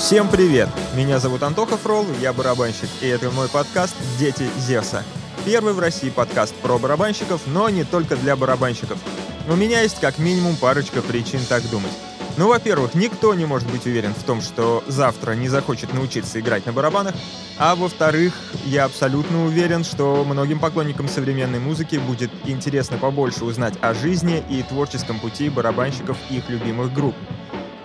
Всем привет! Меня зовут Антоха Фрол, я барабанщик, и это мой подкаст «Дети Зевса». Первый в России подкаст про барабанщиков, но не только для барабанщиков. У меня есть как минимум парочка причин так думать. Ну, во-первых, никто не может быть уверен в том, что завтра не захочет научиться играть на барабанах, а во-вторых, я абсолютно уверен, что многим поклонникам современной музыки будет интересно побольше узнать о жизни и творческом пути барабанщиков их любимых групп.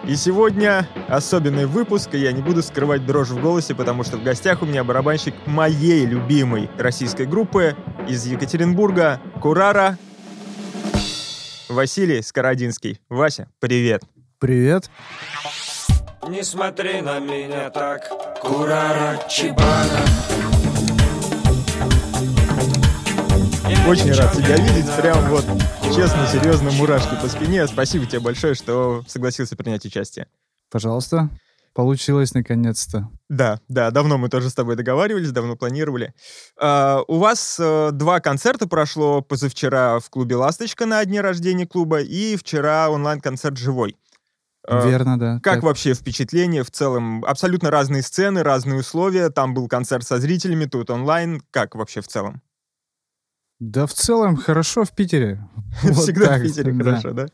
И сегодня особенный выпуск, и я не буду скрывать дрожь в голосе, потому что в гостях у меня барабанщик моей любимой российской группы из Екатеринбурга, Курара, Василий Скородинский. Вася, привет. Привет. Не смотри на меня так, Курара Чибана. Очень рад тебя видеть, прям вот честно, серьезно, мурашки по спине. Спасибо тебе большое, что согласился принять участие. Пожалуйста. Получилось наконец-то. Да, да, давно мы тоже с тобой договаривались, давно планировали. А, у вас а, два концерта прошло позавчера в клубе «Ласточка» на дне рождения клуба и вчера онлайн-концерт «Живой». А, Верно, да. Как так. вообще впечатление в целом? Абсолютно разные сцены, разные условия. Там был концерт со зрителями, тут онлайн. Как вообще в целом? Да в целом хорошо в Питере. Всегда в Питере хорошо, да?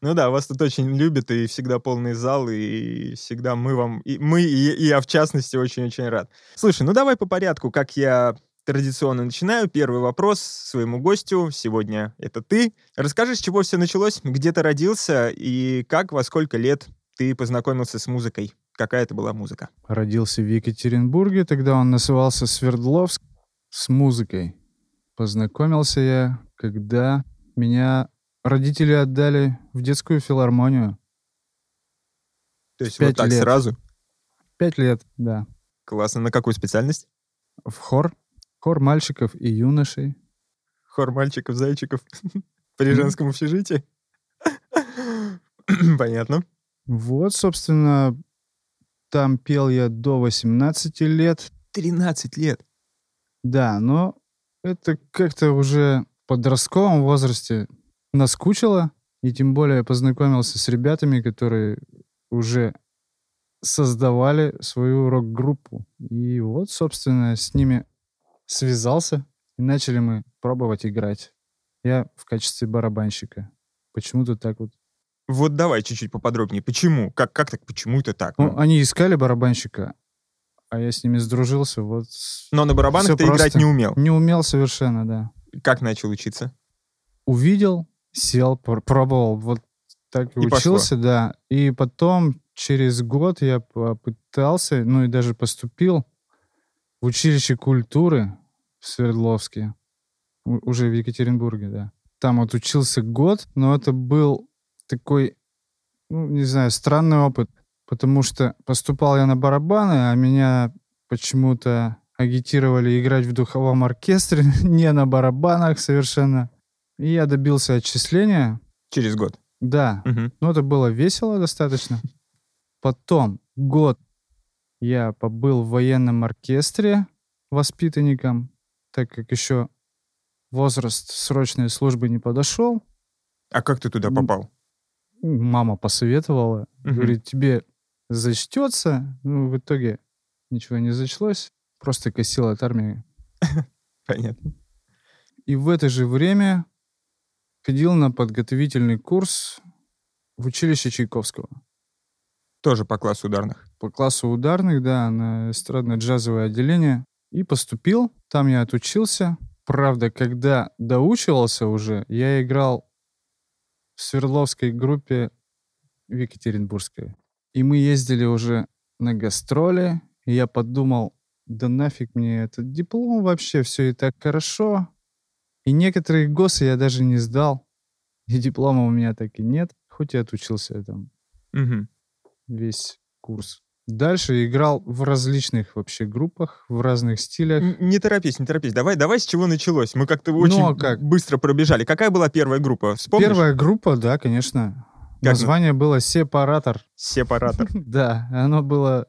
Ну да, вас тут очень любят, и всегда полный зал, и всегда мы вам, и мы, и, и я в частности очень-очень рад. Слушай, ну давай по порядку, как я традиционно начинаю. Первый вопрос своему гостю сегодня это ты. Расскажи, с чего все началось, где ты родился, и как, во сколько лет ты познакомился с музыкой? Какая это была музыка? Родился в Екатеринбурге, тогда он назывался Свердловск с музыкой. Познакомился я, когда меня родители отдали в детскую филармонию. То есть вот так лет. сразу? Пять лет, да. Классно. На какую специальность? В хор. Хор мальчиков и юношей. Хор мальчиков, зайчиков. При женском общежитии? Понятно. Вот, собственно, там пел я до 18 лет. 13 лет? Да, но это как-то уже в подростковом возрасте наскучило, и тем более познакомился с ребятами, которые уже создавали свою рок-группу. И вот, собственно, с ними связался, и начали мы пробовать играть. Я в качестве барабанщика. Почему-то так вот. Вот давай чуть-чуть поподробнее. Почему? Как, как так? Почему это так? Ну, они искали барабанщика, а я с ними сдружился. Вот. Но на барабанах Все ты просто. играть не умел? Не умел совершенно, да. Как начал учиться? Увидел, сел, пробовал, вот так и, и учился, пошло. да. И потом через год я попытался, ну и даже поступил в училище культуры в Свердловске, уже в Екатеринбурге, да. Там вот учился год, но это был такой, ну, не знаю, странный опыт потому что поступал я на барабаны, а меня почему-то агитировали играть в духовом оркестре, не на барабанах совершенно. И я добился отчисления. Через год? Да. Угу. Ну, это было весело достаточно. Потом год я побыл в военном оркестре воспитанником, так как еще возраст срочной службы не подошел. А как ты туда попал? Мама посоветовала. Угу. Говорит, тебе зачтется. Ну, в итоге ничего не зачлось. Просто косил от армии. Понятно. И в это же время ходил на подготовительный курс в училище Чайковского. Тоже по классу ударных? По классу ударных, да, на эстрадно-джазовое отделение. И поступил, там я отучился. Правда, когда доучивался уже, я играл в Свердловской группе в Екатеринбургской. И мы ездили уже на гастроли, и я подумал, да нафиг мне этот диплом вообще, все и так хорошо. И некоторые ГОСы я даже не сдал. И диплома у меня так и нет, хоть и отучился там угу. весь курс. Дальше играл в различных вообще группах, в разных стилях. Не торопись, не торопись. Давай, давай с чего началось. Мы как-то очень ну, а как? быстро пробежали. Какая была первая группа? Вспомнишь? Первая группа, да, конечно. Как Название на... было «Сепаратор». «Сепаратор». Да, оно было,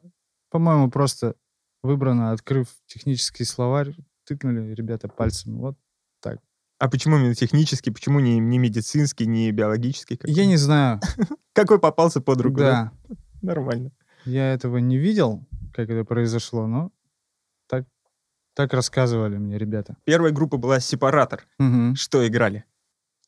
по-моему, просто выбрано, открыв технический словарь, тыкнули ребята пальцем. Вот так. А почему именно технический? Почему не, не медицинский, не биологический? Я не знаю. Какой попался под руку? Да. Нормально. Я этого не видел, как это произошло, но так, так рассказывали мне ребята. Первая группа была «Сепаратор». Что играли?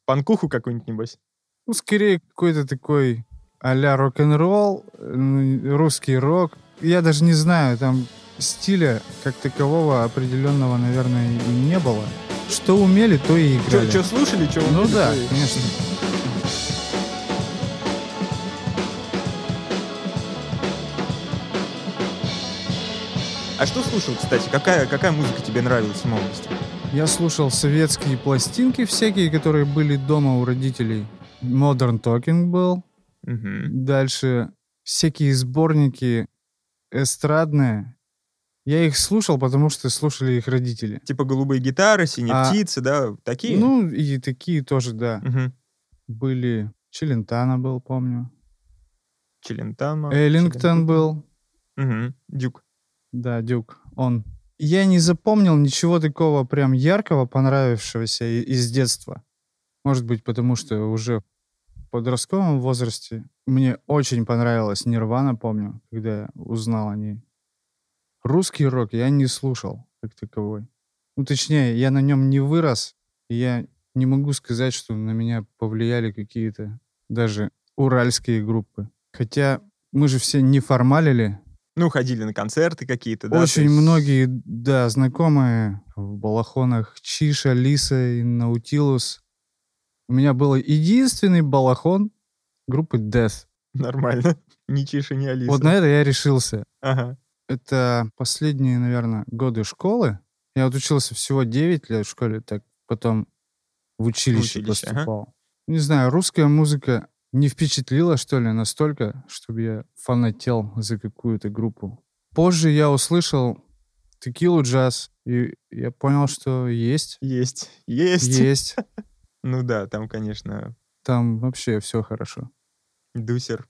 Панкуху какую-нибудь, небось? Ну, скорее какой-то такой а-ля рок-н-ролл, ну, русский рок. Я даже не знаю, там стиля как такового определенного, наверное, и не было. Что умели, то и играли. Что слушали, что Ну да, конечно. А что слушал, кстати? Какая, какая музыка тебе нравилась в молодости? Я слушал советские пластинки всякие, которые были дома у родителей. Modern Talking был. Мгм. Дальше всякие сборники эстрадные. Я их слушал, потому что слушали их родители. Типа «Голубые гитары», «Синие А, птицы», да? Такие? Ну, и такие тоже, да. Мгм. Были. Челентано был, помню. Челентано. Эллингтон был. Мгм. Дюк. Да, Дюк. Он. Я не запомнил ничего такого прям яркого, понравившегося из детства. Может быть, потому что уже подростковом возрасте мне очень понравилась Нирвана, помню, когда я узнал о ней. Русский рок я не слушал как таковой. Ну, точнее, я на нем не вырос, и я не могу сказать, что на меня повлияли какие-то даже уральские группы. Хотя мы же все не формалили, Ну, ходили на концерты какие-то, да? очень есть- многие, да, знакомые в балахонах Чиша, Лиса и Наутилус. У меня был единственный балахон группы Death. Нормально. Ни Чиша, ни Алиса. Вот на это я решился. Ага. Это последние, наверное, годы школы. Я вот учился всего 9 лет в школе, так потом в училище, училище, ага. поступал. Не знаю, русская музыка не впечатлила, что ли, настолько, чтобы я фанател за какую-то группу. Позже я услышал текилу джаз, и я понял, что есть. Есть. Есть. Есть. Ну да, там, конечно, Там вообще все хорошо. Дусер.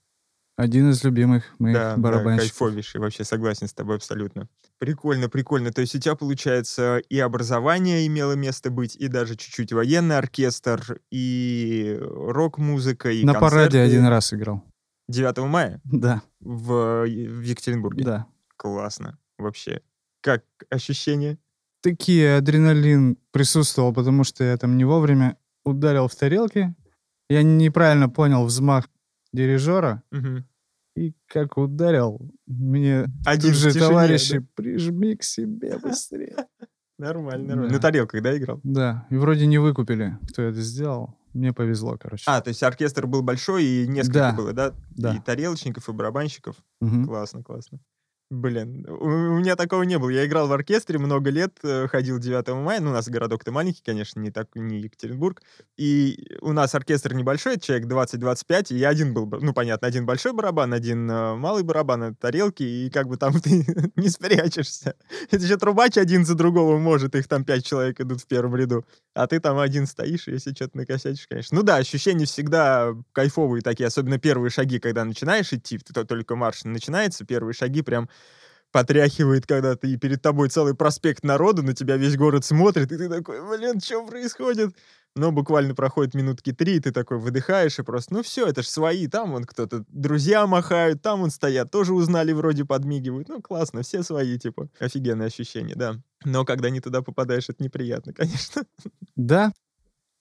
Один из любимых моих Да, да, барабанщиков. кайфовейший. Вообще согласен с тобой абсолютно. Прикольно, прикольно. То есть у тебя, получается, и образование имело место быть, и даже чуть-чуть военный оркестр, и рок-музыка, и На параде концерты. один раз играл. 9 мая Да, в, в Екатеринбурге. да. Классно. Вообще. Как ощущение? такие адреналин присутствовал, потому что я там не вовремя ударил в тарелки. Я неправильно понял взмах дирижера. Мгм. И как ударил, мне Один тут же тишине, товарищи, да? прижми к себе быстрее. Нормально, нормально. Да. На тарелках, да, играл? Да, и вроде не выкупили, кто это сделал. Мне повезло, короче. А, то есть оркестр был большой, и несколько Да. было, да? Да. И тарелочников, и барабанщиков. Мгм. Классно, классно. Блин, у, меня такого не было. Я играл в оркестре много лет, э, ходил 9 мая. Ну, у нас городок-то маленький, конечно, не так, не Екатеринбург. И у нас оркестр небольшой, человек 20-25, и я один был, ну, понятно, один большой барабан, один э, малый барабан, это тарелки, и как бы там ты не спрячешься. Это еще трубач один за другого может, их там пять человек идут в первом ряду. А ты там один стоишь, и если что-то накосячишь, конечно. Ну да, ощущения всегда кайфовые такие, особенно первые шаги, когда начинаешь идти, то только марш начинается, первые шаги прям потряхивает, когда ты и перед тобой целый проспект народу, на тебя весь город смотрит, и ты такой, блин, что происходит? Но буквально проходит минутки три, и ты такой выдыхаешь, и просто, ну все, это ж свои, там вон кто-то, друзья махают, там вон стоят, тоже узнали, вроде подмигивают, ну классно, все свои, типа, офигенное ощущение, да. Но когда не туда попадаешь, это неприятно, конечно. Да,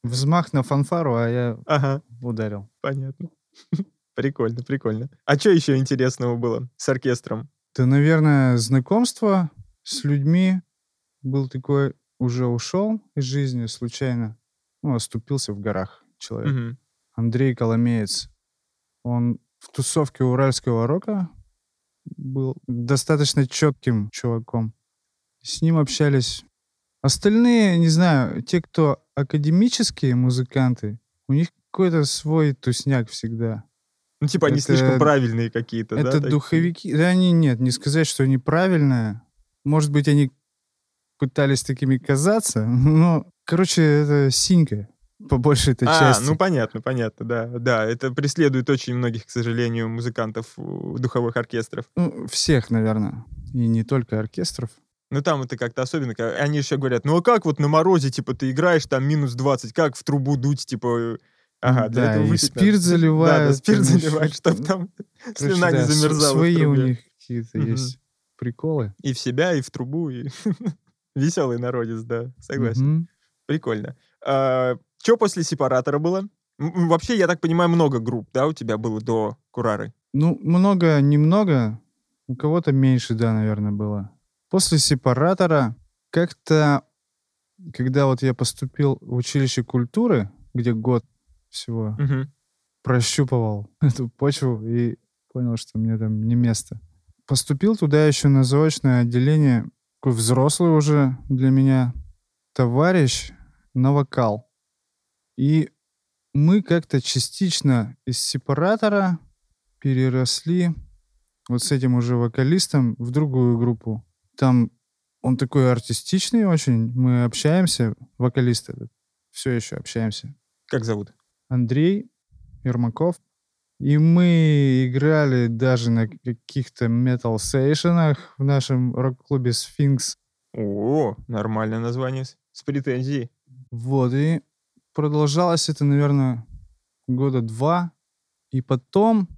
взмах на фанфару, а я Ага, ударил. понятно. Прикольно, прикольно. А что еще интересного было с оркестром? Да, наверное, знакомство с людьми был такой, уже ушел из жизни случайно. Ну, оступился в горах человек. Мгм. Андрей Коломеец. Он в тусовке уральского рока был достаточно четким чуваком. С ним общались. Остальные, не знаю, те, кто академические музыканты, у них какой-то свой тусняк всегда. Ну, типа, они Это- слишком правильные какие-то, да? Это духовики. Да, они нет, не сказать, что они правильные. Может быть, они пытались такими казаться, но, короче, это синька по большей этой А, части. ну понятно, понятно, да. Да, это преследует очень многих, к сожалению, музыкантов духовых оркестров. Ну, всех, наверное. И не только оркестров. Ну там это как-то особенно, они еще говорят, ну а как вот на морозе, типа, ты играешь, там минус 20, как в трубу дуть, типа, Ага, для да, этого выпить спирт заливают. Да, да, спирт заливают, чтобы там Короче, слюна не да, с- замерзала Свои у них какие-то Мгм. есть приколы. И в себя, и в трубу, и веселый народец, да, согласен. Мгм. Прикольно. что после сепаратора было? Вообще, я так понимаю, много групп, да, у тебя было до Курары? Ну, много, немного. У кого-то меньше, да, наверное, было. После сепаратора как-то, когда вот я поступил в училище культуры, где год всего Мгм. прощупывал эту почву и понял, что мне там не место. Поступил туда еще на заочное отделение, такой взрослый уже для меня товарищ на вокал. И мы как-то частично из сепаратора переросли вот с этим уже вокалистом в другую группу. Там он такой артистичный очень, мы общаемся, вокалист этот, все еще общаемся. Как зовут? Андрей Ермаков. И мы играли даже на каких-то метал-сейшенах в нашем рок-клубе «Сфинкс». О, нормальное название, с претензией. Вот, и продолжалось это, наверное, года два. И потом,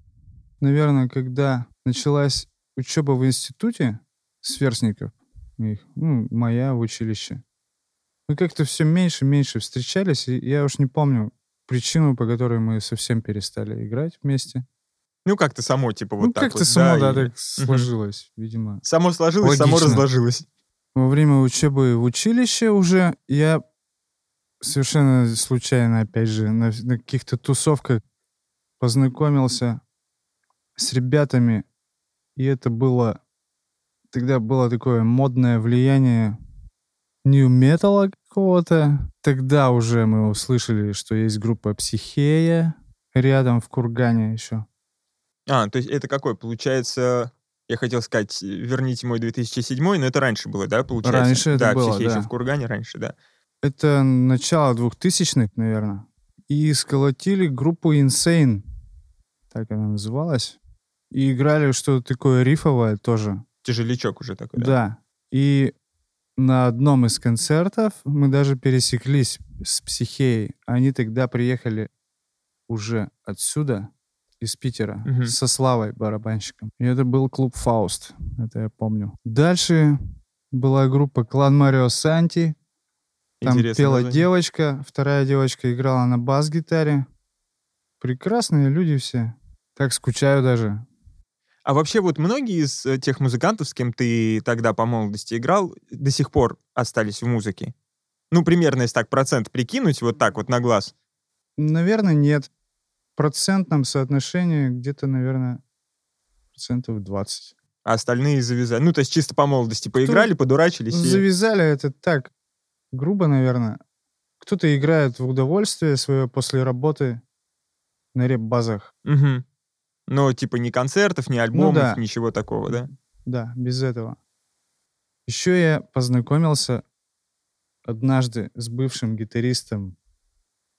наверное, когда началась учеба в институте сверстников, их, ну, моя в училище, мы как-то все меньше и меньше встречались, и я уж не помню причину, по которой мы совсем перестали играть вместе. Ну, как-то само, типа, вот ну, так как-то вот. само, да, и так сложилось, видимо. Само сложилось, само Логично. разложилось. Во время учебы в училище уже я совершенно случайно, опять же, на, на каких-то тусовках познакомился с ребятами, и это было... Тогда было такое модное влияние нью-металла какого-то. Тогда уже мы услышали, что есть группа «Психея» рядом в Кургане еще. А, то есть это какой? Получается, я хотел сказать, верните мой 2007, но это раньше было, да, получается? Раньше это да, было, «Психея» ещё да. в Кургане раньше, да. Это начало 2000-х, наверное. И сколотили группу Insane. Так она называлась. И играли что-то такое рифовое тоже. Тяжелячок уже такой, да? Да. И на одном из концертов мы даже пересеклись с Психеей. Они тогда приехали уже отсюда, из Питера, Мгм. со Славой барабанщиком. И это был клуб «Фауст», это я помню. Дальше была группа «Клан Марио Санти», там Интересное пела название. девочка, вторая девочка играла на бас-гитаре. Прекрасные люди все. Так скучаю даже. А вообще вот многие из э, тех музыкантов, с кем ты тогда по молодости играл, до сих пор остались в музыке? Ну, примерно, если так процент прикинуть, вот так вот на глаз. Наверное, нет. В процентном соотношении где-то, наверное, процентов 20. А остальные завязали. Ну, то есть чисто по молодости поиграли, подурачились. и- Завязали это так, грубо, наверное. Кто-то играет в удовольствие свое после работы на реп-базах. Мгм. Но типа ни концертов, ни альбомов, да. ничего такого, да? Да, без этого. Еще я познакомился однажды с бывшим гитаристом,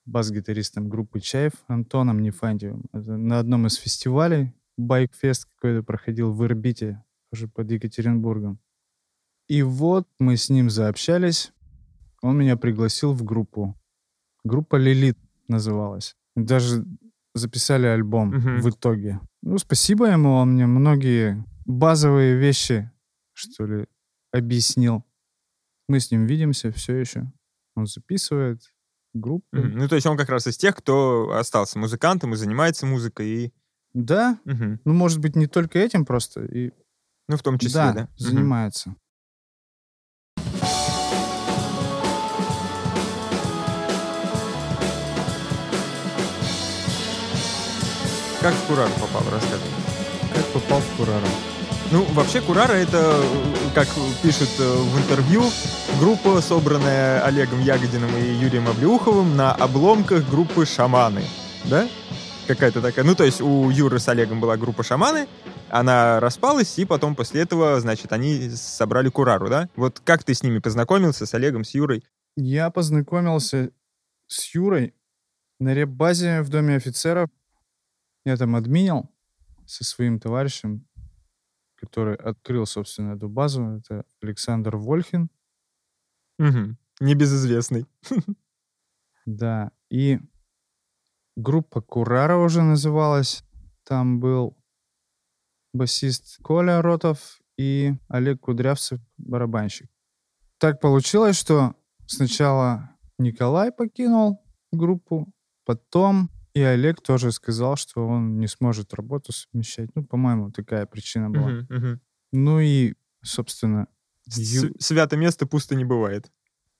бас-гитаристом группы Чаев Антоном Нефантьевым. Это на одном из фестивалей, байк-фест какой-то проходил в Ирбите, уже под Екатеринбургом. И вот мы с ним заобщались. Он меня пригласил в группу. Группа «Лилит» называлась. Даже записали альбом Мгм. в итоге. Ну, спасибо ему, он мне многие базовые вещи, что ли, объяснил. Мы с ним видимся все еще. Он записывает группу. Мгм. Ну, то есть он как раз из тех, кто остался музыкантом и занимается музыкой, и... Да, Мгм. ну, может быть, не только этим просто. И, Ну, в том числе, да, да? Занимается. Как в Курару попал, рассказывай. Как попал в Курару? Ну, вообще Курара это, э, как пишут э, в интервью, группа, собранная Олегом Ягодиным и Юрием Облеуховым на обломках группы «Шаманы». Да? Какая-то такая. Ну, то есть у Юры с Олегом была группа «Шаманы», она распалась, и потом после этого, значит, они собрали Курару, да? Вот как ты с ними познакомился, с Олегом, с Юрой? Я познакомился с Юрой на реп-базе в Доме офицеров. Я там админил со своим товарищем, который открыл, собственно, эту базу. Это Александр Вольхин. Мгм. Небезызвестный. Да, и группа Курара уже называлась. Там был басист Коля Ротов и Олег Кудрявцев, барабанщик. Так получилось, что сначала Николай покинул группу, потом и Олег тоже сказал, что он не сможет работу совмещать. Ну, по-моему, такая причина была. Мгм, мгм. Ну и, собственно, С- Ю- Свято место пусто не бывает.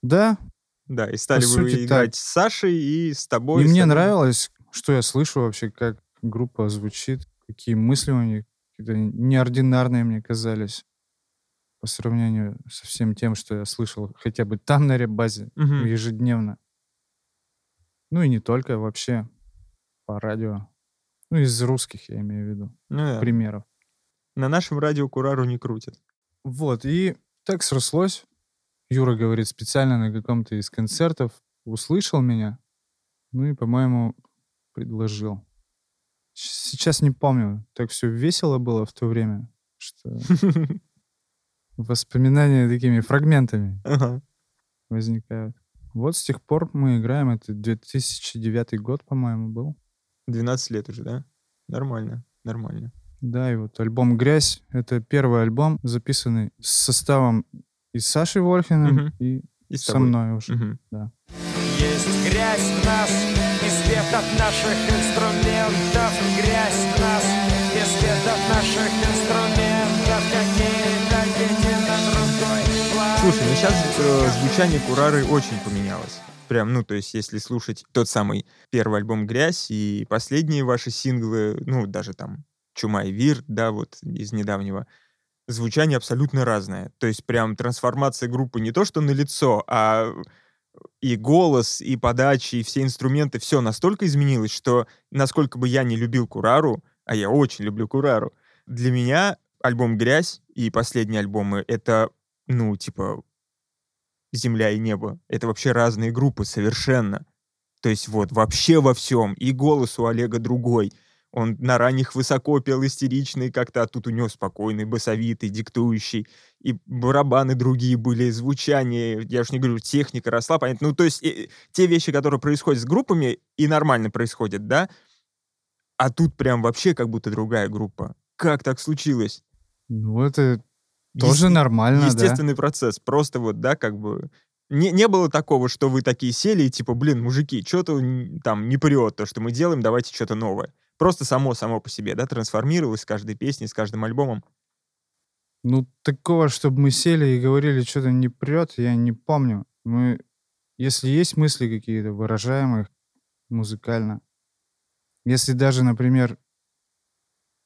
да, Да, и стали вы сути, играть так. с Сашей и с тобой. и с мне тобой. нравилось, что я слышу вообще, как группа звучит, какие мысли у них, какие-то неординарные мне казались по сравнению со всем тем, что я слышал хотя бы там на реп-базе Мгм. ежедневно. Ну и не только, вообще по радио. Ну, из русских, я имею в виду, Ну да. примеров. На нашем радио Курару не крутят. Вот, и так срослось. Юра говорит, специально на каком-то из концертов услышал меня, ну и, по-моему, предложил. Сейчас не помню, так все весело было в то время, что воспоминания такими фрагментами Ага. возникают. Вот с тех пор мы играем, это 2009 год, по-моему, был. 12 лет уже, да? Нормально, нормально. Да, и вот альбом «Грязь» — это первый альбом, записанный с составом и с Сашей Вольхиным, Мгм. и И со тобой. мной уже. Мгм. Есть грязь в нас, и свет от наших инструментов. Грязь в нас, и свет от наших инструментов. Какие-то едино другой план. Слушай, ну сейчас звучание Курары очень поменялось. Прям, ну, то есть, если слушать тот самый первый альбом «Грязь» и последние ваши синглы, ну, даже там «Чума и Вир», да, вот из недавнего, звучание абсолютно разное. То есть прям трансформация группы не то, что на лицо, а и голос, и подача, и все инструменты, все настолько изменилось, что насколько бы я не любил Курару, а я очень люблю Курару, для меня альбом «Грязь» и последние альбомы — это, ну, типа, «Земля и небо». Это вообще разные группы совершенно. То есть вот вообще во всем. И голос у Олега другой. Он на ранних высоко пел истеричный как-то, а тут у него спокойный, басовитый, диктующий. И барабаны другие были, звучание, я уж не говорю, техника росла, понятно. Ну, то есть э, те вещи, которые происходят с группами, и нормально происходят, да? А тут прям вообще как будто другая группа. Как так случилось? Ну, это тоже Ес- нормально, да. Естественный процесс. Просто вот, да, как бы... Не, не было такого, что вы такие сели и типа, блин, мужики, что-то там не прет то, что мы делаем, давайте что-то новое. Просто само-само по себе, да, трансформировалось с каждой песней, с каждым альбомом. Ну, такого, чтобы мы сели и говорили, что-то не прет, я не помню. Мы, если есть мысли какие-то, выражаем их музыкально. Если даже, например,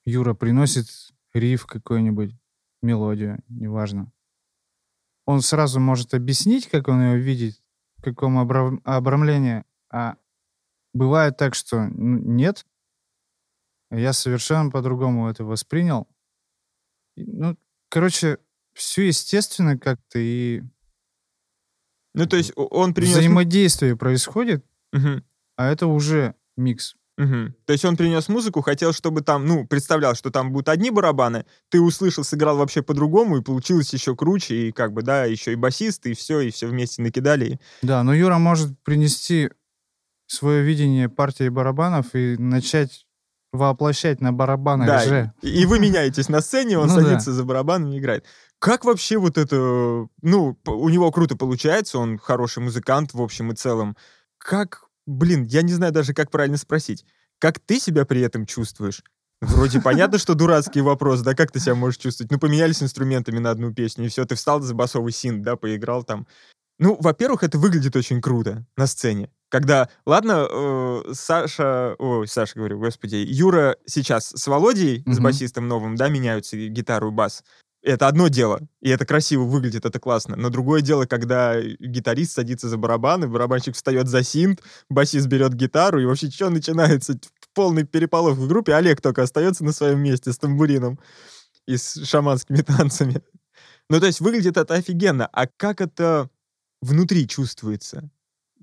Юра приносит риф какой-нибудь, мелодию, неважно, он сразу может объяснить, как он ее видит, в каком обра- обрамлении, а бывает так, что ну, нет, я совершенно по-другому это воспринял. Ну, короче, все естественно как-то, и Ну, то есть он принес... взаимодействие происходит, Мгм, а это уже микс. Мгм. То есть он принес музыку, хотел, чтобы там, ну, представлял, что там будут одни барабаны, ты услышал, сыграл вообще по-другому, и получилось еще круче, и как бы, да, еще и басист, и все, и все вместе накидали. Да, но Юра может принести свое видение партии барабанов и начать воплощать на барабанах Да, же. и, и вы меняетесь на сцене, он Ну да. садится за барабаном и играет. Как вообще вот это... Ну, у него круто получается, он хороший музыкант в общем и целом. Как, блин, я не знаю даже, как правильно спросить. Как ты себя при этом чувствуешь? Вроде понятно, что дурацкий вопрос, да, как ты себя можешь чувствовать? Ну, поменялись инструментами на одну песню, и все, ты встал за басовый синт, да, поиграл там. Ну, во-первых, это выглядит очень круто на сцене. Когда, ладно, э, Саша, ой, Саша, говорю, господи, Юра сейчас с Володей, с Мгм. басистом новым, да, меняются гитару и бас. Это одно дело, и это красиво выглядит, это классно. Но другое дело, когда гитарист садится за барабаны, барабанщик встает за синт, басист берет гитару, и вообще что начинается? Полный переполох в группе, Олег только остается на своем месте с тамбурином и с шаманскими танцами. Ну, то есть выглядит это офигенно. А как это внутри чувствуется?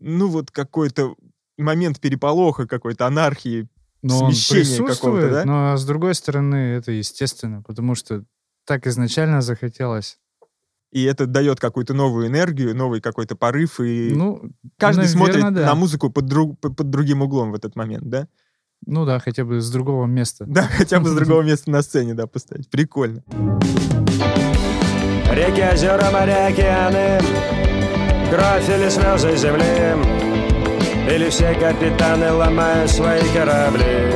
Ну, вот какой-то момент переполоха, какой-то анархии. Но он смещение какого-то, присутствует, да? но с другой стороны это естественно, потому что так изначально захотелось. и это дает какую-то новую энергию, новый какой-то порыв, и Ну, каждый наверно, смотрит да. на музыку под, друг- под- под другим углом в этот момент, да? Ну да, хотя бы с другого места. Да, хотя бы с другого места на сцене, да, поставить. Прикольно. Реки, озера, моря, океаны Кровь или слезы земли Или все капитаны ломают свои корабли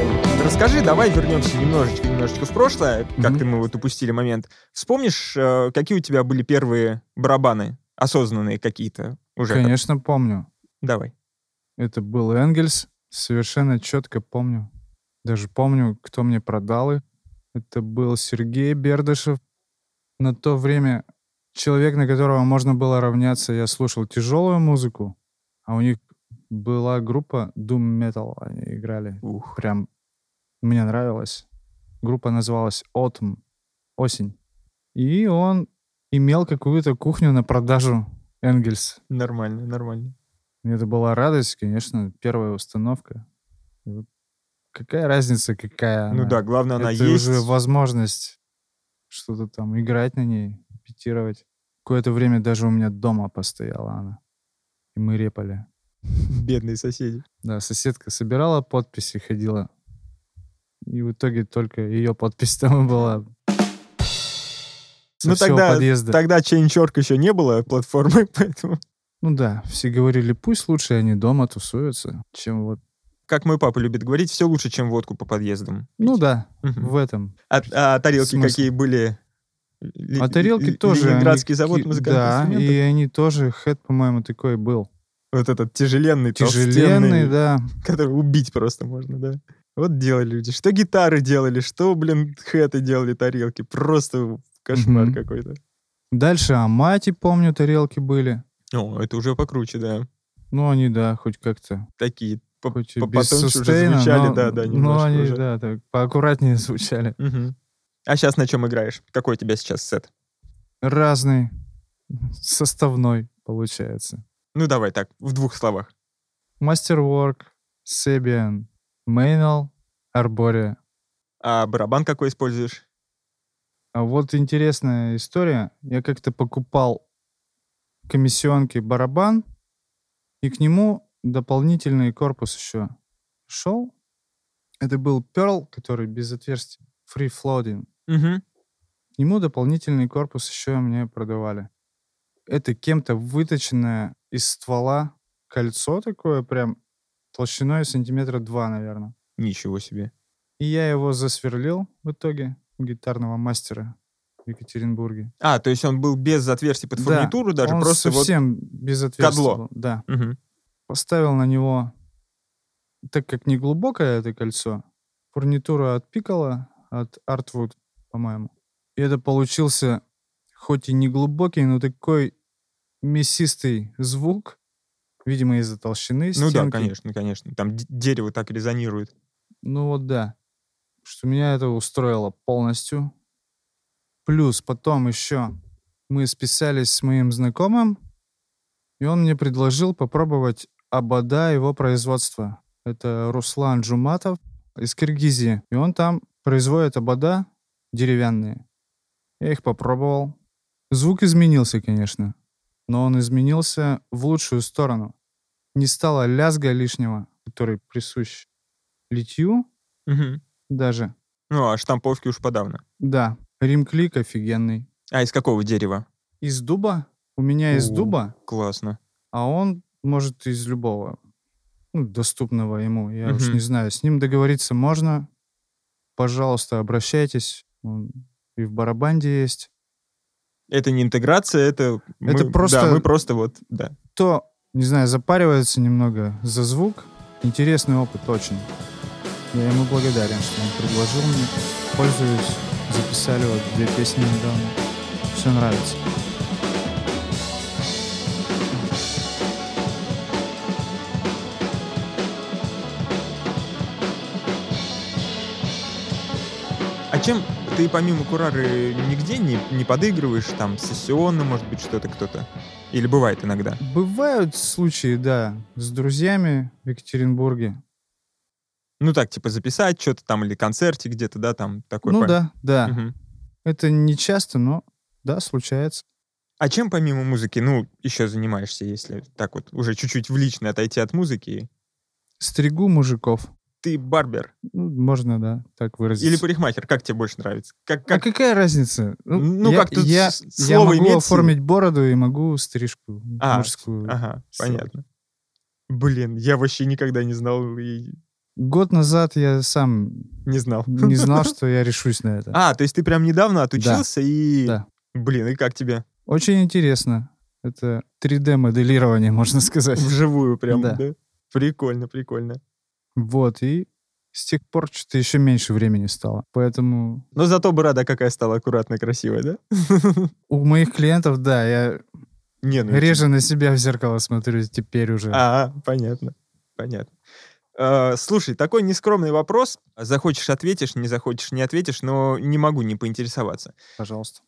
Расскажи, давай вернемся немножечко, немножечко в прошлое, как Мгм. ты мы вот упустили момент. Вспомнишь, э, какие у тебя были первые барабаны, осознанные какие-то уже? Конечно, помню. Давай. Это был Энгельс. Совершенно четко помню. Даже помню, кто мне продал их. Это был Сергей Бердышев. На то время человек, на которого можно было равняться. Я слушал тяжелую музыку, а у них была группа Doom Metal. Они играли. Ух. Прям мне нравилось. Группа называлась Autumn. Осень. И он имел какую-то кухню на продажу Энгельс. Нормально, нормально. Это была радость, конечно, первая установка. Какая разница, какая Ну она? да, главное, она Это есть. уже возможность что-то там играть на ней, репетировать. Какое-то время даже у меня дома постояла она. И мы репали. Бедные соседи. Да, соседка собирала подписи, ходила. И в итоге только ее подпись там была. Со Ну тогда, подъезда. тогда Change.org еще не было платформы, поэтому... Ну да, все говорили, пусть лучше они дома тусуются, чем вот... Как мой папа любит говорить, все лучше, чем водку по подъездам. Ну пить. да, Мгм. в этом. А, а тарелки Смысл? какие были? Ли- А тарелки ли- тоже. Ленинградский они завод музыкальных Да, и они тоже, хэт, по-моему, такой был. Вот этот тяжеленный, Тяжеленный, да. который убить просто можно, да. Вот делали люди. Что гитары делали, что, блин, хэты делали, тарелки. Просто кошмар Мгм. какой-то. Дальше Амати, помню, тарелки были. О, это уже покруче, да. Ну, они, да, хоть как-то. Такие по- Хоть по- потоньше уже сустейна, звучали, но- да, да, Ну, они, уже. да, так, поаккуратнее звучали. Мгм. А сейчас на чем играешь? Какой у тебя сейчас сет? Разный, составной, получается. Ну, давай так, в двух словах. Masterwork, Sebian, Maynal, Arboria. А барабан какой используешь? А вот интересная история. Я как-то покупал комиссионки барабан, и к нему дополнительный корпус еще шел. Это был Pearl, который без отверстий, free floating. Угу. К нему дополнительный корпус еще мне продавали. Это кем-то выточенное из ствола кольцо такое, прям толщиной сантиметра два, наверное. Ничего себе. И я его засверлил в итоге у гитарного мастера в Екатеринбурге. А, то есть он был без отверстий под Да, фурнитуру даже, Он просто вот... совсем без отверстия кадло. был, Да. Мгм. Поставил на него, так как не глубокое это кольцо, фурнитура от Пикала, от Artwood, по-моему. И это получился хоть и не глубокий, но такой мясистый звук, видимо, из-за толщины Ну да, стенки. конечно, конечно. Там дерево так резонирует. Ну вот да. Что меня это устроило полностью. Плюс потом еще мы списались с моим знакомым, и он мне предложил попробовать обода его производства. Это Руслан Джуматов из Киргизии. И он там производит обода деревянные. Я их попробовал. Звук изменился, конечно. Но он изменился в лучшую сторону. Не стало лязга лишнего, который присущ литью Мгм. даже. Ну, а штамповки уж подавно. Да, римклик офигенный. А из какого дерева? Из дуба? У меня из О. дуба, Классно. а он может из любого ну, доступного ему. Я уж Мгм. не знаю. С ним договориться можно. Пожалуйста, обращайтесь. Он и в барабанде есть. Это не интеграция, это... Это мы- просто- Да, мы просто вот, да. Кто, не знаю, запаривается немного за звук, интересный опыт очень. Я ему благодарен, что он предложил мне. Пользуюсь. Записали вот две песни недавно. Все нравится. А чем ты помимо Курары нигде не, не подыгрываешь? Там сессионно, может быть, что-то кто-то? Или бывает иногда? Бывают случаи, да, с друзьями в Екатеринбурге. Ну так, типа записать что-то там или концерте где-то, да, там такой. ну да, да. Мгм. Это не часто, но да, случается. А чем помимо музыки, ну, еще занимаешься, если так вот уже чуть-чуть в личное отойти от музыки? Стригу мужиков. Ты барбер Ну, можно, да, так выразиться. или парикмахер? Как тебе больше нравится? Как, А как... какая разница? Ну, я, как тут я, с- я слово могу имеет оформить бороду и могу стрижку А, мужскую. Ага, сделать. понятно. Блин, я вообще никогда не знал и Год назад я сам не знал. не знал, что я решусь на это. А, то есть ты прям недавно отучился и... Да. Блин, и как тебе? Очень интересно. Это 3D-моделирование, можно сказать. Вживую прям, да? Да. Прикольно, прикольно. Вот, и с тех пор что-то еще меньше времени стало. Поэтому Но зато борода какая стала аккуратная, красивая, да? у моих клиентов, да, я Не, ну... реже на себя в зеркало смотрю теперь уже. А, понятно, понятно. Э, Слушай, такой нескромный вопрос. Захочешь ответишь, не захочешь не ответишь, но не могу не поинтересоваться. Пожалуйста.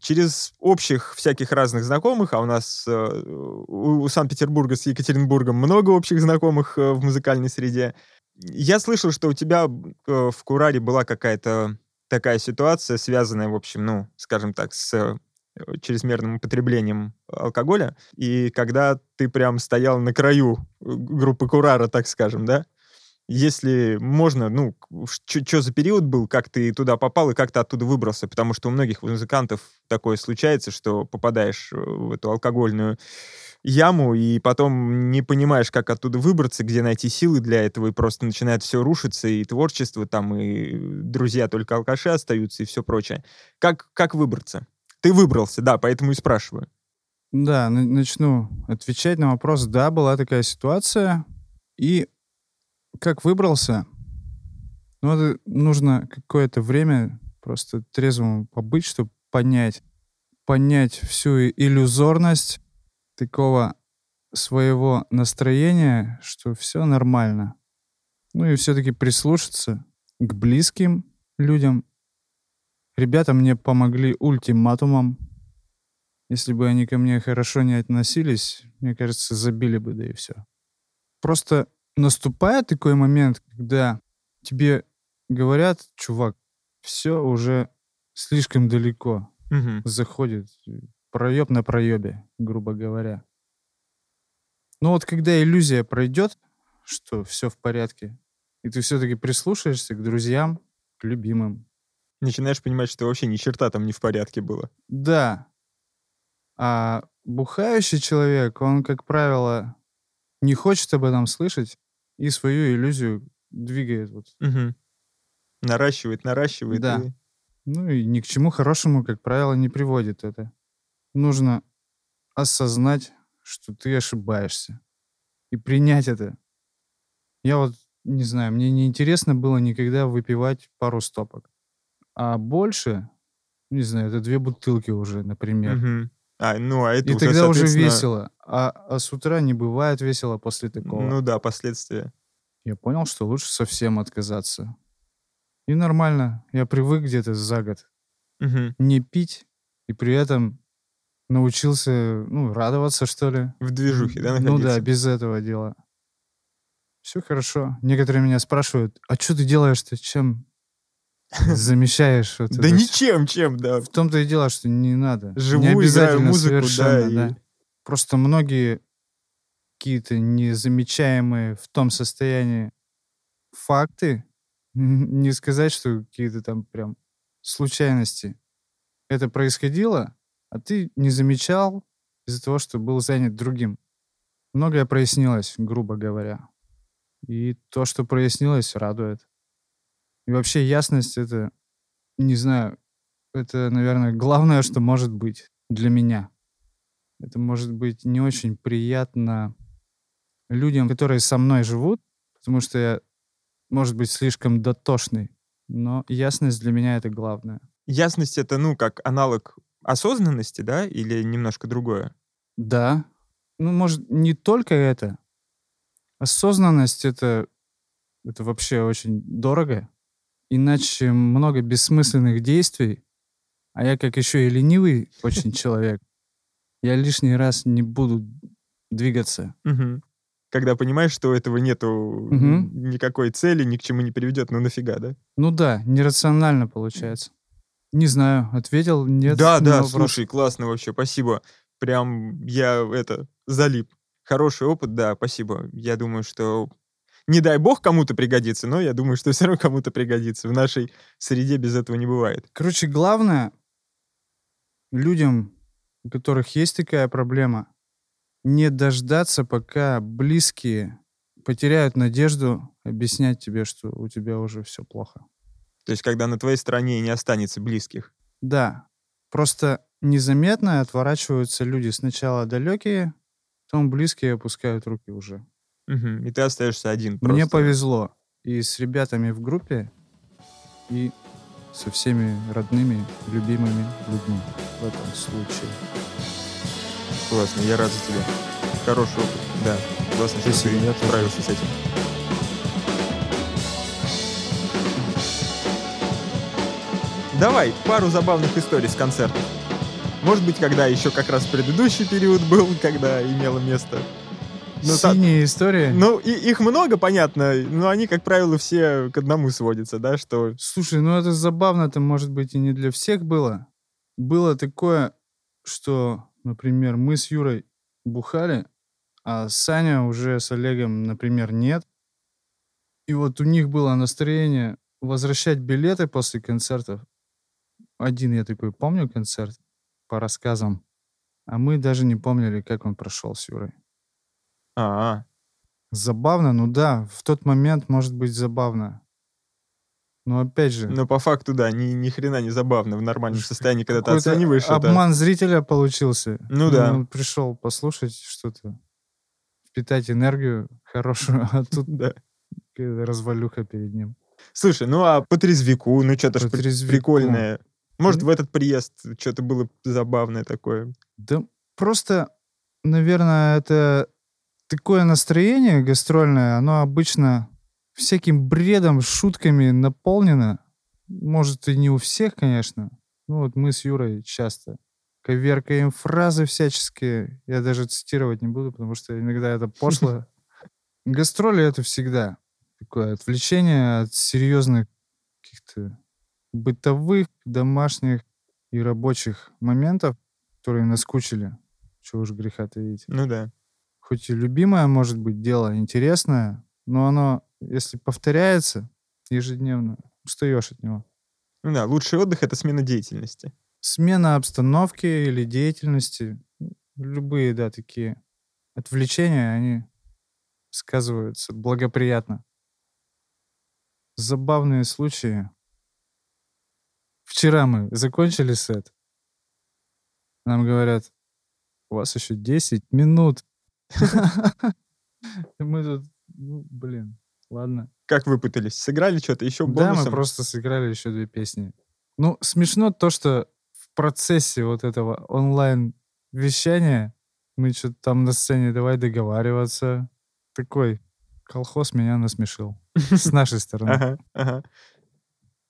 Через общих всяких разных знакомых, а у нас э, у, Санкт-Петербурга с Екатеринбургом много общих знакомых э, в музыкальной среде. Я слышал, что у тебя в Кураре была какая-то такая ситуация, связанная, в общем, ну, скажем так, с чрезмерным употреблением алкоголя, и когда ты прям стоял на краю э, группы Курара, так скажем, да? Если можно, ну, что за период был, как ты туда попал и как ты оттуда выбрался? Потому что у многих музыкантов такое случается, что попадаешь э, в эту алкогольную яму, и потом не понимаешь, как оттуда выбраться, где найти силы для этого, и просто начинает все рушиться, и творчество там, и друзья только алкаши остаются, и все прочее. Как, как выбраться? Ты выбрался, да, поэтому и спрашиваю. Да, на- начну отвечать на вопрос. Да, была такая ситуация. И как выбрался? Ну, это нужно какое-то время просто трезвым побыть, чтобы понять, понять всю иллюзорность такого своего настроения, что все нормально. Ну и все-таки прислушаться к близким людям. Ребята мне помогли ультиматумом. Если бы они ко мне хорошо не относились, мне кажется, забили бы, да и все. Просто наступает такой момент, когда тебе говорят, чувак, все уже слишком далеко Мгм. заходит. Проеб на проебе, грубо говоря. Но вот когда иллюзия пройдет, что все в порядке, и ты все-таки прислушаешься к друзьям, к любимым, Начинаешь понимать, что вообще ни черта там не в порядке было. Да. А бухающий человек, он, как правило, не хочет об этом слышать и свою иллюзию двигает. Вот. Мгм. Наращивает, наращивает. Да. и- Ну и ни к чему хорошему, как правило, не приводит это. Нужно осознать, что ты ошибаешься. И принять это. Я вот, не знаю, мне не интересно было никогда выпивать пару стопок. А больше, не знаю, это две бутылки уже, например. Мгм. А, ну, а это И уже, тогда уже весело. А, а с утра не бывает весело после такого. Ну да, последствия. Я понял, что лучше совсем отказаться. И нормально. Я привык где-то за год Мгм. не пить, и при этом научился, ну, радоваться, что ли. В движухе, да, Ну да, находиться? без этого дела. Все хорошо. Некоторые меня спрашивают, а что ты делаешь-то, чем замещаешь? вот Да это всё?» ничем, чем, да. В том-то и дело, что не надо. Живу, не обязательно музыку, да, совершенно, и- Просто многие какие-то незамечаемые в том состоянии факты, не сказать, что какие-то там прям случайности. Это происходило, а ты не замечал из-за того, что был занят другим. Многое прояснилось, грубо говоря. И то, что прояснилось, радует. И вообще ясность — это, не знаю, это, наверное, главное, что может быть для меня. Это может быть не очень приятно людям, которые со мной живут, потому что я, может быть, слишком дотошный. Но ясность для меня — это главное. Ясность — это, ну, как аналог осознанности, да, или немножко другое? Да. Ну, может, не только это. Осознанность — это, это вообще очень дорого. Иначе много бессмысленных действий. А я как еще и ленивый очень человек. Я лишний раз не буду двигаться. Когда понимаешь, что у этого нету Мгм. никакой цели, ни к чему не приведет, ну нафига, да? Ну да, нерационально получается. Не знаю, ответил, нет. да, да, вопрос. слушай, классно вообще, спасибо. Прям я это залип. Хороший опыт, да, спасибо. Я думаю, что не дай бог кому-то пригодится, но я думаю, что все равно кому-то пригодится. В нашей среде без этого не бывает. Короче, главное людям, у которых есть такая проблема, не дождаться, пока близкие потеряют надежду объяснять тебе, что у тебя уже все плохо. То есть, когда на твоей стороне не останется близких. Да, просто незаметно отворачиваются люди сначала далекие, потом близкие опускают руки уже. Мгм. И ты остаешься один Мне просто. повезло и с ребятами в группе, и со всеми родными, любимыми людьми в этом случае. Классно, я рад за тебя. Хороший опыт, да. Классно, что ты я справился с этим. Давай, пару забавных историй с концертов. Может быть, когда еще как раз предыдущий период был, когда имело место. Ну, та- Синяя история. Ну, и, их много, понятно, но они, как правило, все к одному сводятся, да, что... Слушай, ну это забавно-то, может быть, и не для всех было. Было такое, что, например, мы с Юрой бухали, а Саня уже с Олегом, например, нет. И вот у них было настроение возвращать билеты после концертов. Один я такой помню концерт по рассказам, а мы даже не помнили, как он прошел с Юрой. А, Забавно, ну да, в тот момент может быть забавно. Но опять же, но по факту, да, ни, ни хрена не забавно в нормальном состоянии, когда ты оцениваешь это. обман зрителя получился. Ну да. Он пришел послушать что-то, впитать энергию хорошую, а тут Да. развалюха перед ним. Слушай, ну а по трезвику, ну что-то ж прикольное. Может, Ну. в этот приезд что-то было забавное такое. Да просто, наверное, это такое настроение гастрольное, оно обычно всяким бредом, шутками наполнено. Может, и не у всех, конечно. Ну вот мы с Юрой часто коверкаем фразы всяческие. Я даже цитировать не буду, потому что иногда это пошло. Гастроли — это всегда такое отвлечение от серьезных каких-то бытовых, домашних и рабочих моментов, которые наскучили. Чего уж греха таить. Ну да. Хоть и любимое может быть дело, интересное, но оно, если повторяется ежедневно, устаешь от него. Ну да, лучший отдых — это смена деятельности. Смена обстановки или деятельности, любые, да, такие отвлечения, они сказываются благоприятно. Забавные случаи. Вчера мы закончили сет. Нам говорят, у вас еще 10 минут. Мы тут, ну, блин, ладно. Как вы пытались? Сыграли что-то еще Да, бонусом? мы просто сыграли еще две песни. Ну, смешно то, что в процессе вот этого онлайн-вещания мы что-то там на сцене давай договариваться. Такой колхоз меня насмешил. С нашей стороны. Ага, ага.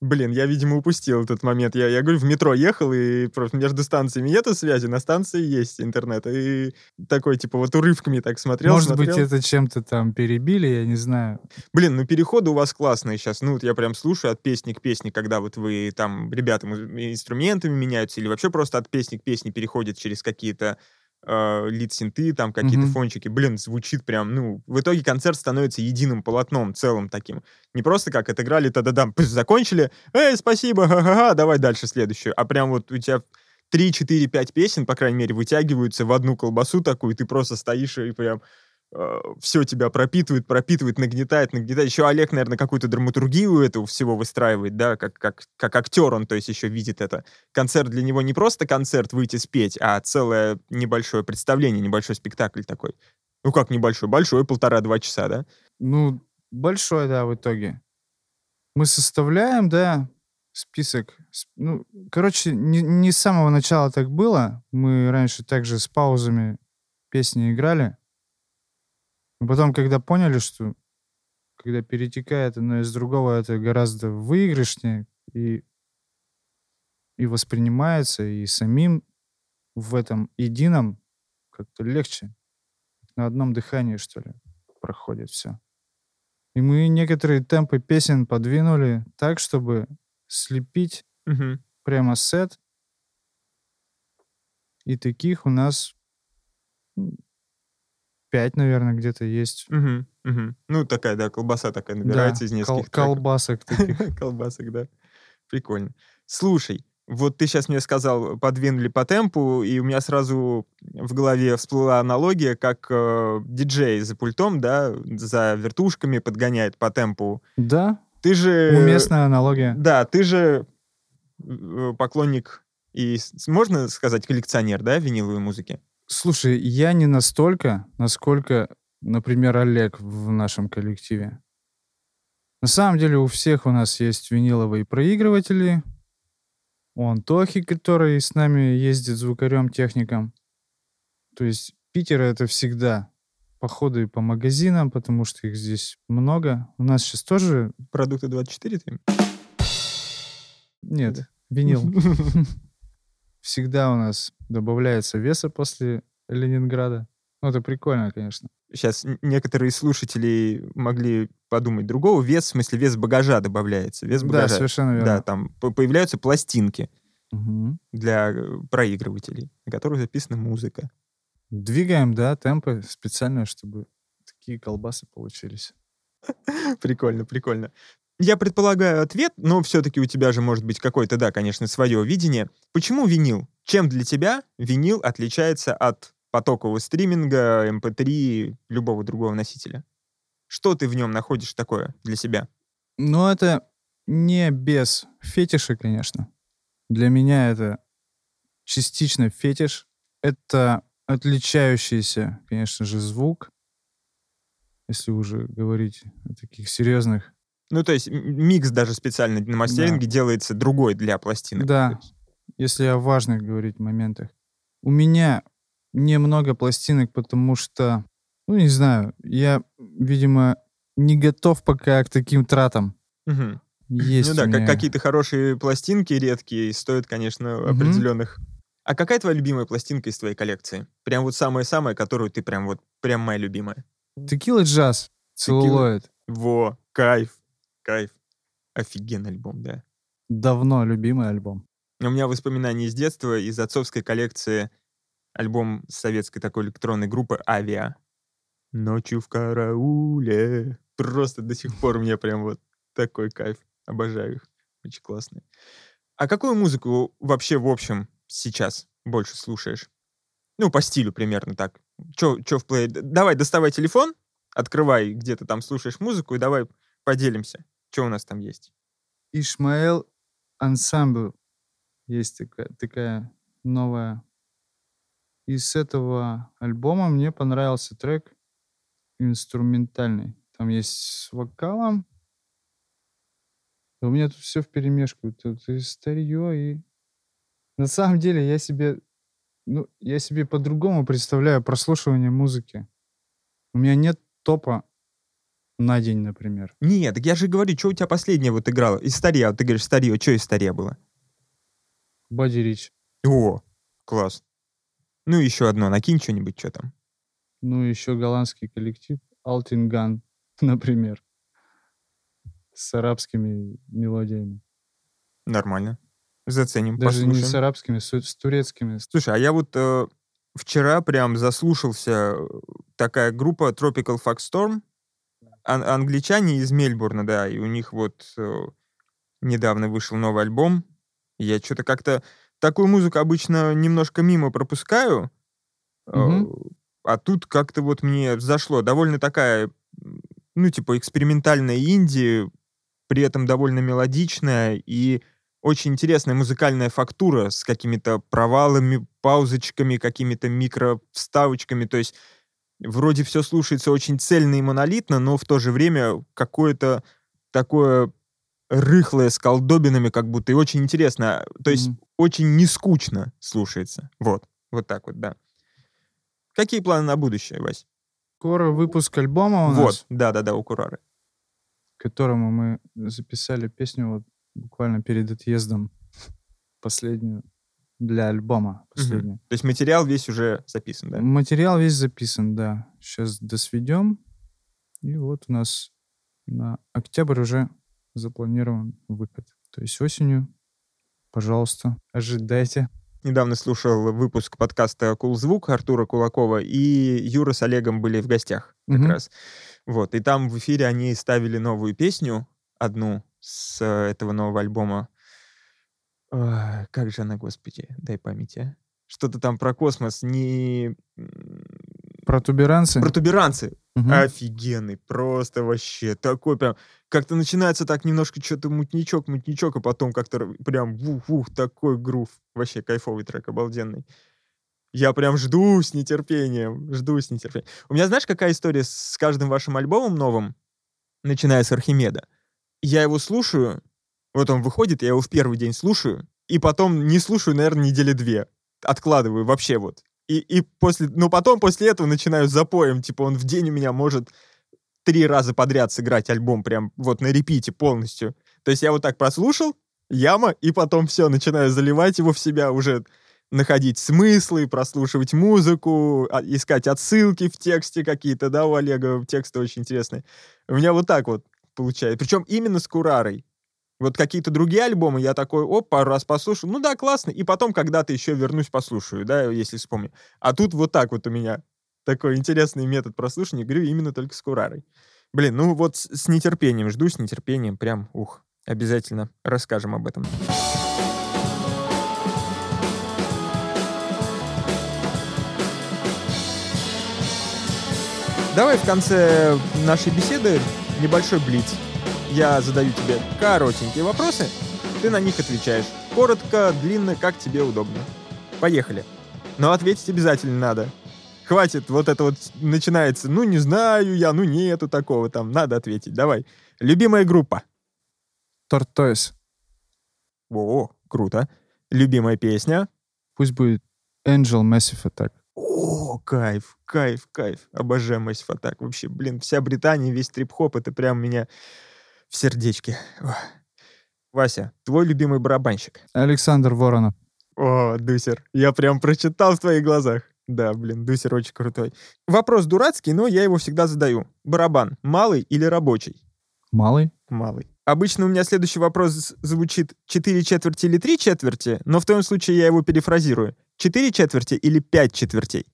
Блин, я, видимо, упустил этот момент. Я, я говорю, в метро ехал, и просто между станциями нету связи, на станции есть интернет. И такой, типа, вот урывками так смотрел, Может быть, смотрел. это чем-то там перебили, я не знаю. Блин, ну переходы у вас классные сейчас. Ну, вот я прям слушаю от песни к песне, когда вот вы там ребята инструментами меняются, или вообще просто от песни к песне переходят через какие-то э, лид-синты, там какие-то Мгм. фончики. Блин, звучит прям, ну, в итоге концерт становится единым полотном, целым таким. Не просто как отыграли, та-да-дам, закончили, эй, спасибо, ха-ха-ха, давай дальше следующую. А прям вот у тебя 3, 4, 5 песен, по крайней мере, вытягиваются в одну колбасу такую, и ты просто стоишь и прям все тебя пропитывает, пропитывает, нагнетает, нагнетает. Еще Олег, наверное, какую-то драматургию этого всего выстраивает, да, как, как, как актер он, то есть еще видит это. Концерт для него не просто концерт выйти спеть, а целое небольшое представление, небольшой спектакль такой. Ну как небольшой? Большой, полтора-два часа, да? Ну, большой, да, в итоге. Мы составляем, да, список. Ну, короче, не, не с самого начала так было. Мы раньше также с паузами песни играли. Но потом, когда поняли, что когда перетекает одно из другого, это гораздо выигрышнее и, и воспринимается, и самим в этом едином как-то легче. На одном дыхании, что ли, проходит все. И мы некоторые темпы песен подвинули так, чтобы слепить Мгм. прямо сет. И таких у нас пять, наверное, где-то есть. Мгм, мгм. Ну, такая, да, колбаса такая Да, набирается из кол- нескольких треков. колбасок таких. Колбасок, да. Прикольно. Слушай, вот ты сейчас мне сказал, подвинули по темпу, и у меня сразу в голове всплыла аналогия, как э, диджей за пультом, да, за вертушками подгоняет по темпу. Да, Ты же... уместная аналогия. Да, ты же э, поклонник и, можно сказать, коллекционер, да, виниловой музыки? Слушай, я не настолько, насколько, например, Олег в нашем коллективе. На самом деле у всех у нас есть виниловые проигрыватели. У Антохи, который с нами ездит звукарем, техником. То есть Питер — это всегда походы по магазинам, потому что их здесь много. У нас сейчас тоже... Продукты 24 ты? Нет, винил. Всегда у нас добавляется веса после Ленинграда. Ну, это прикольно, конечно. Сейчас некоторые слушатели могли подумать другого. Вес, в смысле, вес багажа добавляется. Вес Да, багажа. совершенно верно. Да, там по- появляются пластинки Мгм. для э, проигрывателей, на которых записана музыка. Двигаем, да, темпы специально, чтобы такие колбасы получились. Прикольно, прикольно. Я предполагаю ответ, но все-таки у тебя же может быть какое-то, да, конечно, свое видение. Почему винил? Чем для тебя винил отличается от потокового стриминга, MP3, любого другого носителя? Что ты в нем находишь такое для себя? Но это не без фетиша, конечно. Для меня это частично фетиш. Это отличающийся, конечно же, звук. Если уже говорить о таких серьезных. Ну, то есть микс даже специально на мастеринге делается другой для пластинок. Да. Если о важных говорить моментах. У меня немного пластинок, потому что, ну, не знаю, я, видимо, не готов пока к таким тратам. Мгм. Есть ну да, как меня- какие-то хорошие пластинки редкие стоят, конечно, Мгм. определенных. А какая твоя любимая пластинка из твоей коллекции? Прям вот самая-самая, которую ты прям вот, прям моя любимая. Текила джаз, целлулоид. Во, кайф, кайф. Офигенный альбом, да. Давно любимый альбом. У меня воспоминания из детства, из отцовской коллекции альбом советской такой электронной группы «Авиа». «Ночью в карауле». Просто до сих пор мне прям вот такой кайф. Обожаю их. Очень классные. А какую музыку вообще в общем сейчас больше слушаешь? Ну, по стилю примерно так. Чё, чё в плей... Давай, доставай телефон, открывай, где ты там слушаешь музыку, и давай поделимся. Что у нас там есть? Ишмаэл ансамбль. Есть такая, такая новая. И с этого альбома мне понравился трек инструментальный. Там есть с вокалом. У меня тут все в перемешку. Тут и старье, и... На самом деле я себе... Ну, я себе по-другому представляю прослушивание музыки. У меня нет топа на день, например. Нет, так я же говорю, что у тебя последнее вот играло? Из старья, вот ты говоришь, старье, что из старья было? Бадди Рич. О, класс. Ну, еще одно, накинь что-нибудь, что там. Ну, еще голландский коллектив Алтинган, например, с арабскими мелодиями. Нормально. Заценим, Даже не послушаем. с арабскими, с, с турецкими. Слушай, а я вот э, вчера прям заслушался э, такая группа Tropical Fuck Storm. Ан- англичане из Мельбурна, да, и у них вот э, недавно вышел новый альбом. Я что-то как-то такую музыку обычно немножко мимо пропускаю, Мгм. а тут как-то вот мне зашло. Довольно такая, ну, типа экспериментальная инди, при этом довольно мелодичная и очень интересная музыкальная фактура с какими-то провалами, паузочками, какими-то микровставочками. То есть вроде все слушается очень цельно и монолитно, но в то же время какое-то такое рыхлое с колдобинами как будто и очень интересно. То есть Мгм. очень нескучно слушается. Вот. Вот так вот, да. Какие планы на будущее, Вась? Скоро выпуск альбома у вот, нас, да-да-да, у Курары. к которому мы записали песню вот буквально перед отъездом последнюю для альбома последнюю. То есть материал весь уже записан, да? Материал весь записан, да. Сейчас досведем. И вот у нас на октябрь уже запланирован выход. То есть осенью Пожалуйста, ожидайте. Недавно слушал выпуск подкаста «Кул звук» Артура Кулакова, и Юра с Олегом были в гостях как Мгм. раз. Вот, и там в эфире они ставили новую песню, одну с этого нового альбома. Ой, как же она, господи, дай память, а? Что-то там про космос, не... Протуберанцы? Протуберанцы. Мгм. Офигенный, просто вообще. Такой прям... Как-то начинается так немножко что-то мутничок, мутничок, а потом как-то прям вух-вух, такой грув. Вообще кайфовый трек, обалденный. Я прям жду с нетерпением, жду с нетерпением. У меня, знаешь, какая история с каждым вашим альбомом новым, начиная с Архимеда? Я его слушаю, вот он выходит, я его в первый день слушаю, и потом не слушаю, наверное, недели две. Откладываю вообще вот. И, и после, ну потом после этого начинаю запоем, типа он в день у меня может три раза подряд сыграть альбом прям вот на репите полностью. То есть я вот так прослушал, яма, и потом все, начинаю заливать его в себя, уже находить смыслы, прослушивать музыку, а- искать отсылки в тексте какие-то, да, у Олега тексты очень интересные. У меня вот так вот получается. Причем именно с Курарой. Вот какие-то другие альбомы я такой, оп, пару раз послушал, ну да, классно, и потом когда-то еще вернусь, послушаю, да, если вспомню. А тут вот так вот у меня такой интересный метод прослушивания, говорю, именно только с Курарой. Блин, ну вот с, нетерпением, жду с нетерпением, прям, ух, обязательно расскажем об этом. Давай в конце нашей беседы небольшой блиц. Я задаю тебе коротенькие вопросы, ты на них отвечаешь. Коротко, длинно, как тебе удобно. Поехали. Но ответить обязательно надо. Хватит, вот это вот начинается, ну не знаю я, ну нету такого там, надо ответить. Давай. Любимая группа. Тортойс. О, круто. Любимая песня. Пусть будет Angel Massive Attack. О, кайф, кайф, кайф. Обожаю Massive Attack. Вообще, блин, вся Британия, весь трип-хоп, это прям меня в сердечке. Ох. Вася, твой любимый барабанщик. Александр Воронов. О, Дусер, я прям прочитал в твоих глазах. Да, блин, Дусер очень крутой. Вопрос дурацкий, но я его всегда задаю. Барабан, малый или рабочий? Малый. Малый. Обычно у меня следующий вопрос звучит 4 четверти или 3 четверти, но в твоем случае я его перефразирую. 4 четверти или 5 четвертей?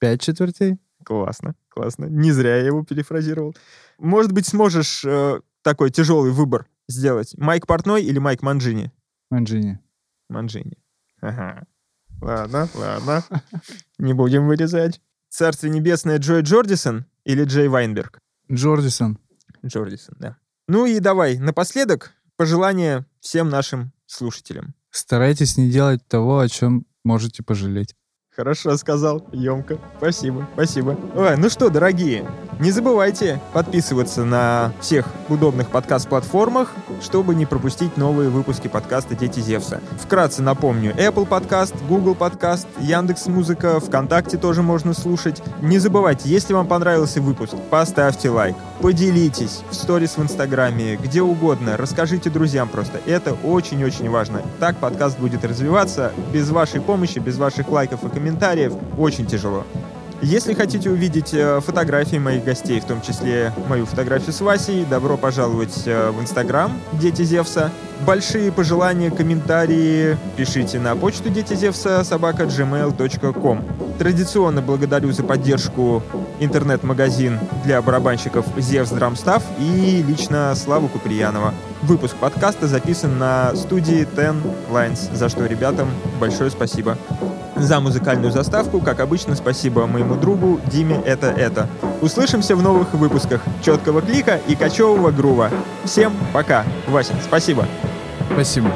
Пять четвертей. Классно, классно. Не зря я его перефразировал. Может быть, сможешь э, такой тяжелый выбор сделать. Майк Портной или Майк Манджини? Манджини. Манджини. Ага. Ладно, ладно. Не будем вырезать. Царствие небесное Джой Джордисон или Джей Вайнберг? Джордисон. Джордисон, да. Ну и давай, напоследок, пожелания всем нашим слушателям. Старайтесь не делать того, о чем можете пожалеть. Хорошо сказал, емко. Спасибо, спасибо. Ой, ну что, дорогие, не забывайте подписываться на всех удобных подкаст-платформах, чтобы не пропустить новые выпуски подкаста «Дети Зевса». Вкратце напомню, Apple подкаст, Google подкаст, Яндекс Музыка, ВКонтакте тоже можно слушать. Не забывайте, если вам понравился выпуск, поставьте лайк, поделитесь в сторис в Инстаграме, где угодно, расскажите друзьям просто. Это очень-очень важно. Так подкаст будет развиваться. Без вашей помощи, без ваших лайков и комментариев очень тяжело. Если хотите увидеть э, фотографии моих гостей, в том числе мою фотографию с Васей, добро пожаловать э, в Инстаграм Дети Зевса. Большие пожелания, комментарии пишите на почту Дети Зевса собака gmail.com. Традиционно благодарю за поддержку интернет-магазин для барабанщиков Зевс Драмстав и лично Славу Куприянова. Выпуск подкаста записан на студии Ten Lines, за что ребятам большое спасибо. За музыкальную заставку, как обычно, спасибо моему другу Диме Это Это. Услышимся в новых выпусках четкого клика и кочевого грува. Всем пока. Вася, спасибо. Спасибо.